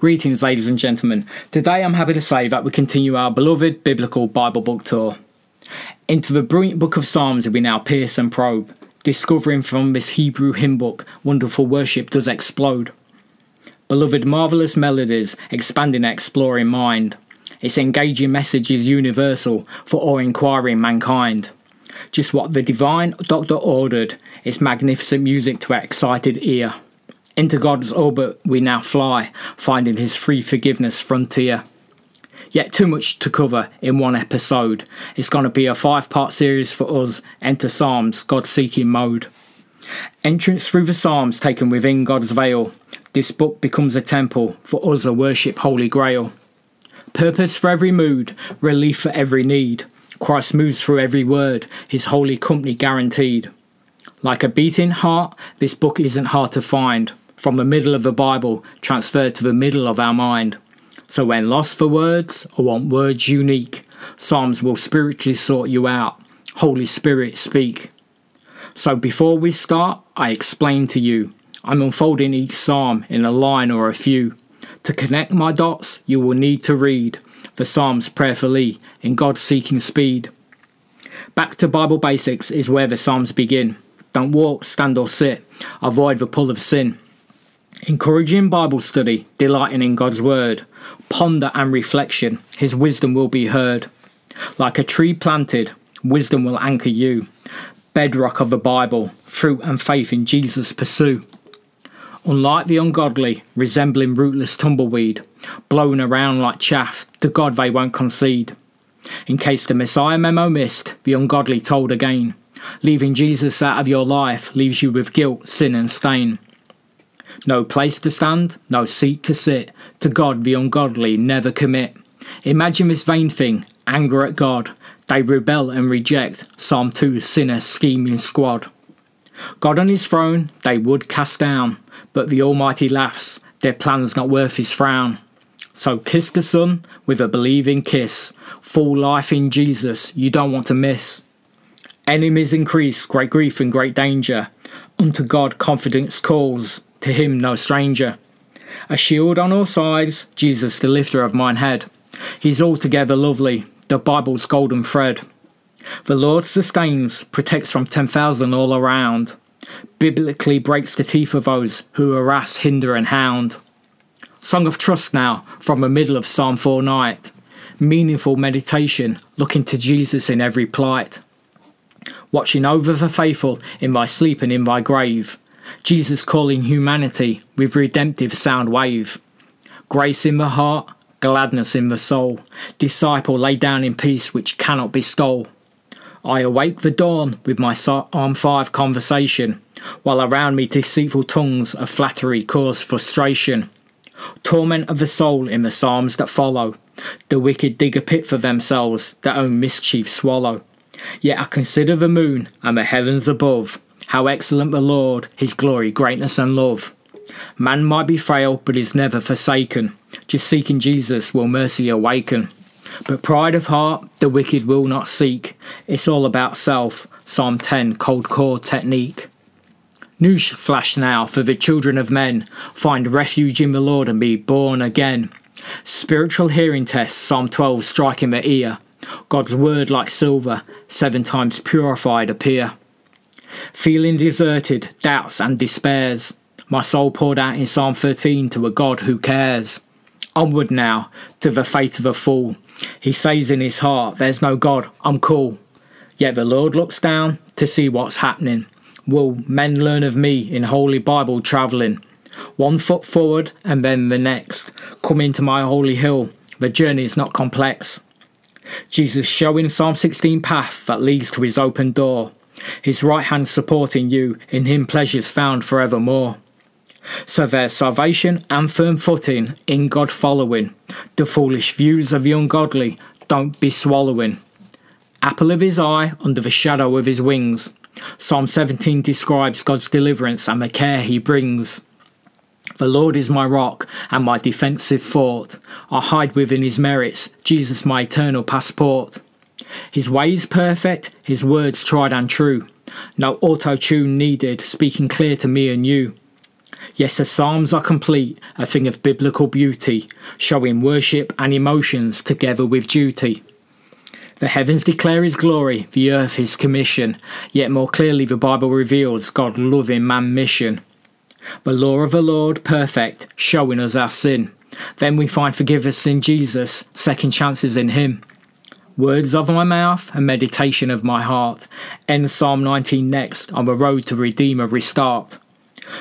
Greetings, ladies and gentlemen. Today I'm happy to say that we continue our beloved biblical Bible book tour. Into the brilliant book of Psalms we now pierce and probe, discovering from this Hebrew hymn book wonderful worship does explode. Beloved, marvellous melodies, expanding and exploring mind. Its engaging message is universal for all inquiring mankind. Just what the divine doctor ordered, its magnificent music to our excited ear. Into God's orbit we now fly, finding His free forgiveness frontier. Yet too much to cover in one episode. It's going to be a five part series for us. Enter Psalms, God seeking mode. Entrance through the Psalms taken within God's veil. This book becomes a temple for us a worship Holy Grail. Purpose for every mood, relief for every need. Christ moves through every word, his holy company guaranteed. Like a beating heart, this book isn't hard to find from the middle of the Bible transferred to the middle of our mind. So when lost for words or want words unique, Psalms will spiritually sort you out. Holy Spirit, speak. So before we start, I explain to you. I'm unfolding each psalm in a line or a few. To connect my dots, you will need to read the Psalms prayerfully in God seeking speed. Back to Bible basics is where the Psalms begin. Don't walk, stand, or sit. Avoid the pull of sin. Encouraging Bible study, delighting in God's Word, ponder and reflection, His wisdom will be heard. Like a tree planted, wisdom will anchor you. Bedrock of the Bible, fruit and faith in Jesus pursue. Unlike the ungodly, resembling rootless tumbleweed, blown around like chaff, to God they won't concede. In case the Messiah memo missed, the ungodly told again. Leaving Jesus out of your life leaves you with guilt, sin, and stain. No place to stand, no seat to sit. To God the ungodly never commit. Imagine this vain thing, anger at God. They rebel and reject Psalm 2 sinner scheming squad. God on his throne they would cast down, but the Almighty laughs, their plans not worth his frown. So kiss the Son with a believing kiss. Full life in Jesus you don't want to miss. Enemies increase, great grief and great danger. Unto God confidence calls to him no stranger. A shield on all sides, Jesus the lifter of mine head. He's altogether lovely, the Bible's golden thread. The Lord sustains, protects from 10,000 all around. Biblically breaks the teeth of those who harass, hinder, and hound. Song of trust now from the middle of Psalm 4 night. Meaningful meditation, looking to Jesus in every plight. Watching over the faithful in thy sleep and in thy grave. Jesus calling humanity with redemptive sound wave. Grace in the heart, gladness in the soul. Disciple lay down in peace which cannot be stole. I awake the dawn with my Psalm 5 conversation, while around me deceitful tongues of flattery cause frustration. Torment of the soul in the Psalms that follow. The wicked dig a pit for themselves, their own mischief swallow. Yet I consider the moon and the heavens above how excellent the Lord, his glory, greatness, and love. Man might be frail, but is never forsaken. Just seeking Jesus will mercy awaken. But pride of heart, the wicked will not seek. It's all about self. Psalm 10, cold core technique. News flash now for the children of men. Find refuge in the Lord and be born again. Spiritual hearing test, Psalm 12 striking the ear. God's word like silver, seven times purified appear. Feeling deserted, doubts and despairs, my soul poured out in Psalm 13 to a God who cares. Onward now to the fate of a fool. He says in his heart, There's no God, I'm cool. Yet the Lord looks down to see what's happening. Will men learn of me in Holy Bible travelling? One foot forward and then the next. Come into my holy hill. The journey is not complex. Jesus showing Psalm 16 path that leads to his open door his right hand supporting you, in him pleasures found forevermore. So there's salvation and firm footing in God following. The foolish views of the ungodly don't be swallowing. Apple of his eye under the shadow of his wings. Psalm 17 describes God's deliverance and the care he brings. The Lord is my rock and my defensive fort. I hide within his merits, Jesus my eternal passport. His ways perfect, his words tried and true. No auto tune needed, speaking clear to me and you. Yes, the Psalms are complete, a thing of biblical beauty, showing worship and emotions together with duty. The heavens declare his glory, the earth his commission, yet more clearly the Bible reveals God loving man mission. The law of the Lord perfect, showing us our sin. Then we find forgiveness in Jesus, second chances in him. Words of my mouth and meditation of my heart. End Psalm 19 next on the road to Redeemer restart.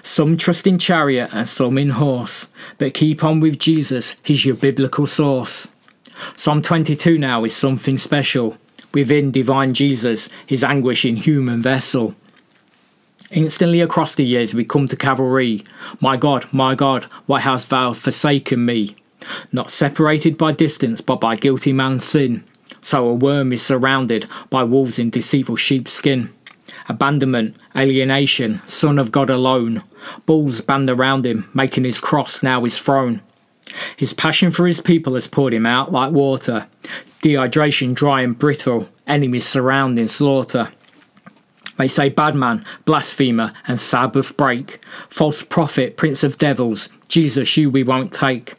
Some trust in chariot and some in horse, but keep on with Jesus, he's your biblical source. Psalm 22 now is something special. Within divine Jesus, his anguish in human vessel. Instantly across the years we come to Calvary. My God, my God, why hast thou forsaken me? Not separated by distance, but by guilty man's sin. So a worm is surrounded by wolves in deceitful sheepskin. Abandonment, alienation, son of God alone. Bulls band around him, making his cross now his throne. His passion for his people has poured him out like water. Dehydration dry and brittle, enemies surrounding slaughter. They say bad man, blasphemer, and Sabbath break. False prophet, prince of devils, Jesus you we won't take.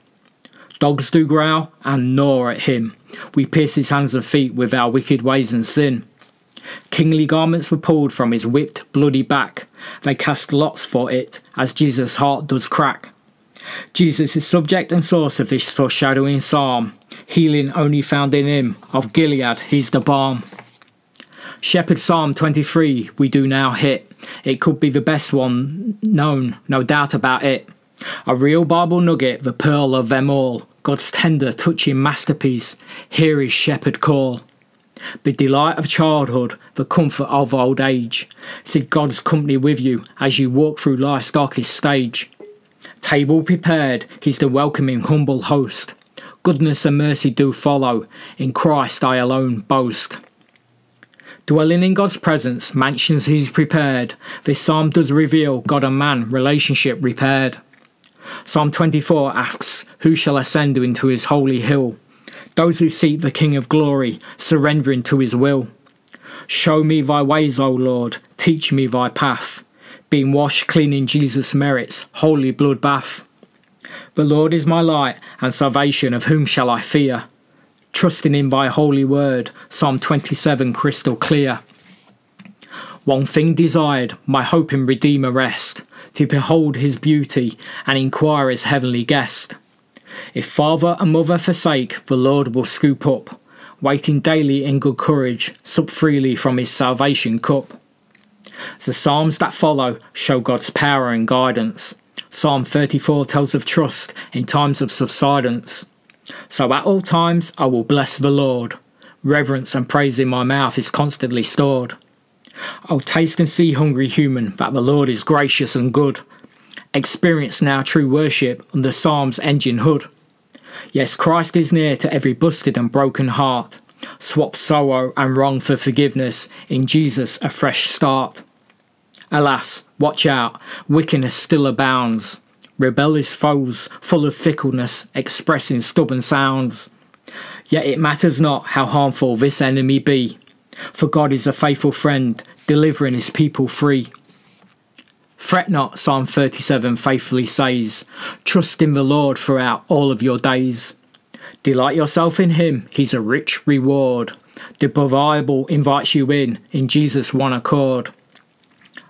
Dogs do growl and gnaw at him. We pierce his hands and feet with our wicked ways and sin. Kingly garments were pulled from his whipped, bloody back. They cast lots for it, as Jesus' heart does crack. Jesus is subject and source of this foreshadowing psalm. Healing only found in him. Of Gilead, he's the balm. Shepherd Psalm 23, we do now hit. It could be the best one known, no doubt about it. A real Bible nugget, the pearl of them all. God's tender, touching masterpiece. Hear his shepherd call. The delight of childhood, the comfort of old age. See God's company with you as you walk through life's darkest stage. Table prepared, he's the welcoming, humble host. Goodness and mercy do follow, in Christ I alone boast. Dwelling in God's presence, mansions he's prepared. This psalm does reveal God and man relationship repaired. Psalm 24 asks, Who shall ascend into his holy hill? Those who seek the King of glory, surrendering to his will. Show me thy ways, O Lord, teach me thy path. Being washed clean in Jesus' merits, holy blood bath. The Lord is my light and salvation, of whom shall I fear? Trusting in thy holy word, Psalm 27 crystal clear. One thing desired, my hope in Redeemer rest, to behold his beauty and inquire his heavenly guest. If father and mother forsake, the Lord will scoop up, waiting daily in good courage, sup freely from his salvation cup. The Psalms that follow show God's power and guidance. Psalm 34 tells of trust in times of subsidence. So at all times I will bless the Lord. Reverence and praise in my mouth is constantly stored. Oh, taste and see, hungry human, that the Lord is gracious and good. Experience now true worship under Psalm's engine hood. Yes, Christ is near to every busted and broken heart. Swap sorrow and wrong for forgiveness, in Jesus a fresh start. Alas, watch out, wickedness still abounds. Rebellious foes, full of fickleness, expressing stubborn sounds. Yet it matters not how harmful this enemy be, for God is a faithful friend, delivering his people free. Fret not, Psalm 37 faithfully says, trust in the Lord throughout all of your days. Delight yourself in him, he's a rich reward. The Bible invites you in, in Jesus' one accord.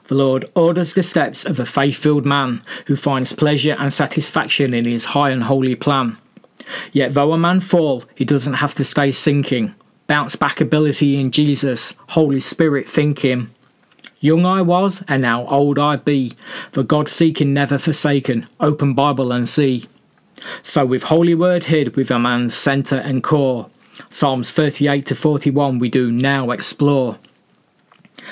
The Lord orders the steps of a faith filled man who finds pleasure and satisfaction in his high and holy plan. Yet though a man fall, he doesn't have to stay sinking. Bounce back ability in Jesus, Holy Spirit thinking. Young I was, and now old I be, for God seeking never forsaken, open Bible and see. So with Holy Word hid with a man's centre and core, Psalms 38 to 41 we do now explore.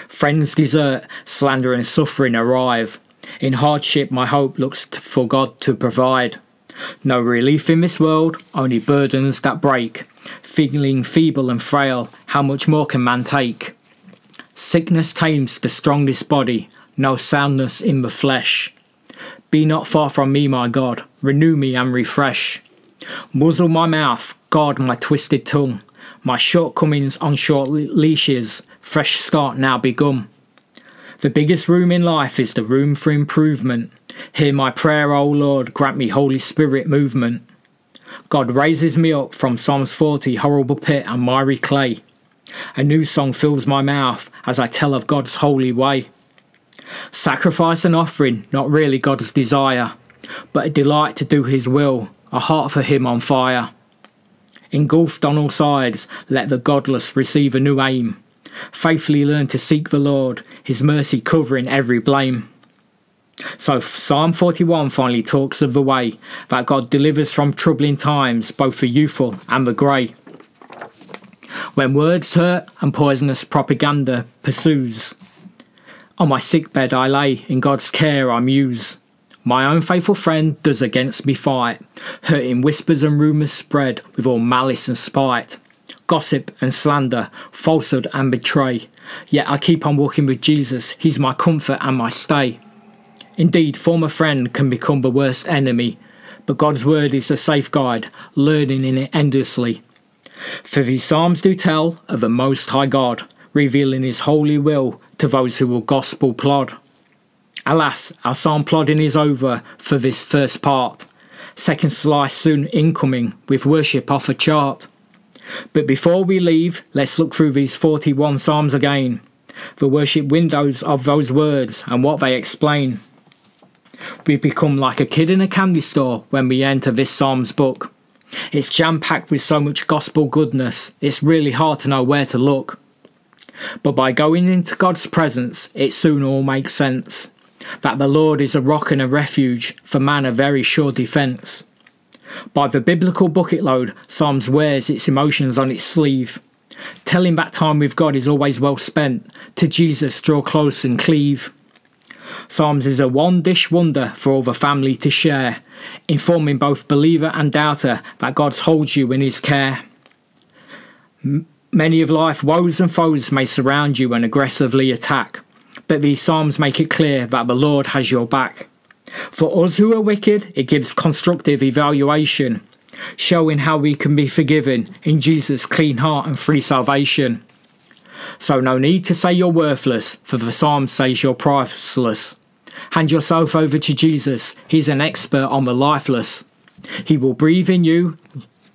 Friends desert, slander and suffering arrive. In hardship, my hope looks for God to provide. No relief in this world, only burdens that break. Feeling feeble and frail, how much more can man take? Sickness tames the strongest body, no soundness in the flesh. Be not far from me, my God, renew me and refresh. Muzzle my mouth, guard my twisted tongue, my shortcomings on short leashes, fresh start now begun. The biggest room in life is the room for improvement. Hear my prayer, O Lord, grant me Holy Spirit movement. God raises me up from Psalms 40, horrible pit and miry clay. A new song fills my mouth as I tell of God's holy way. Sacrifice and offering, not really God's desire, but a delight to do His will, a heart for Him on fire. Engulfed on all sides, let the godless receive a new aim. Faithfully learn to seek the Lord, His mercy covering every blame. So Psalm 41 finally talks of the way that God delivers from troubling times, both the youthful and the grey. When words hurt and poisonous propaganda pursues, on my sickbed I lay, in God's care I muse. My own faithful friend does against me fight, hurting whispers and rumours spread with all malice and spite, gossip and slander, falsehood and betray. Yet I keep on walking with Jesus, He's my comfort and my stay. Indeed, former friend can become the worst enemy, but God's word is a safeguard, learning in it endlessly. For these psalms do tell of the Most High God, revealing His holy will to those who will gospel plod. Alas, our psalm plodding is over for this first part. Second slice soon incoming with worship off a chart. But before we leave, let's look through these 41 psalms again. The worship windows of those words and what they explain. We become like a kid in a candy store when we enter this Psalms book. It's jam packed with so much gospel goodness, it's really hard to know where to look. But by going into God's presence, it soon all makes sense. That the Lord is a rock and a refuge, for man a very sure defence. By the biblical bucket load, Psalms wears its emotions on its sleeve. Telling that time with God is always well spent, to Jesus draw close and cleave. Psalms is a one dish wonder for all the family to share, informing both believer and doubter that God holds you in his care. Many of life's woes and foes may surround you and aggressively attack, but these Psalms make it clear that the Lord has your back. For us who are wicked, it gives constructive evaluation, showing how we can be forgiven in Jesus' clean heart and free salvation. So no need to say you're worthless, for the psalm says you're priceless. Hand yourself over to Jesus. He's an expert on the lifeless. He will breathe in you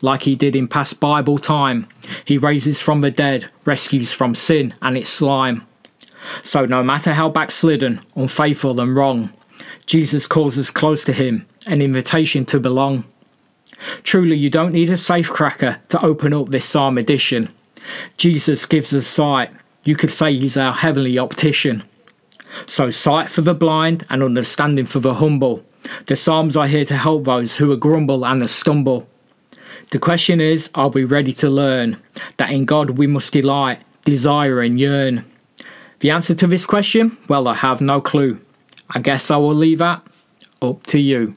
like he did in past Bible time. He raises from the dead, rescues from sin and its slime. So no matter how backslidden, unfaithful and wrong, Jesus calls us close to him, an invitation to belong. Truly, you don't need a safecracker to open up this psalm edition. Jesus gives us sight. You could say he's our heavenly optician. So, sight for the blind and understanding for the humble. The Psalms are here to help those who are grumble and stumble. The question is, are we ready to learn that in God we must delight, desire, and yearn? The answer to this question? Well, I have no clue. I guess I will leave that up to you.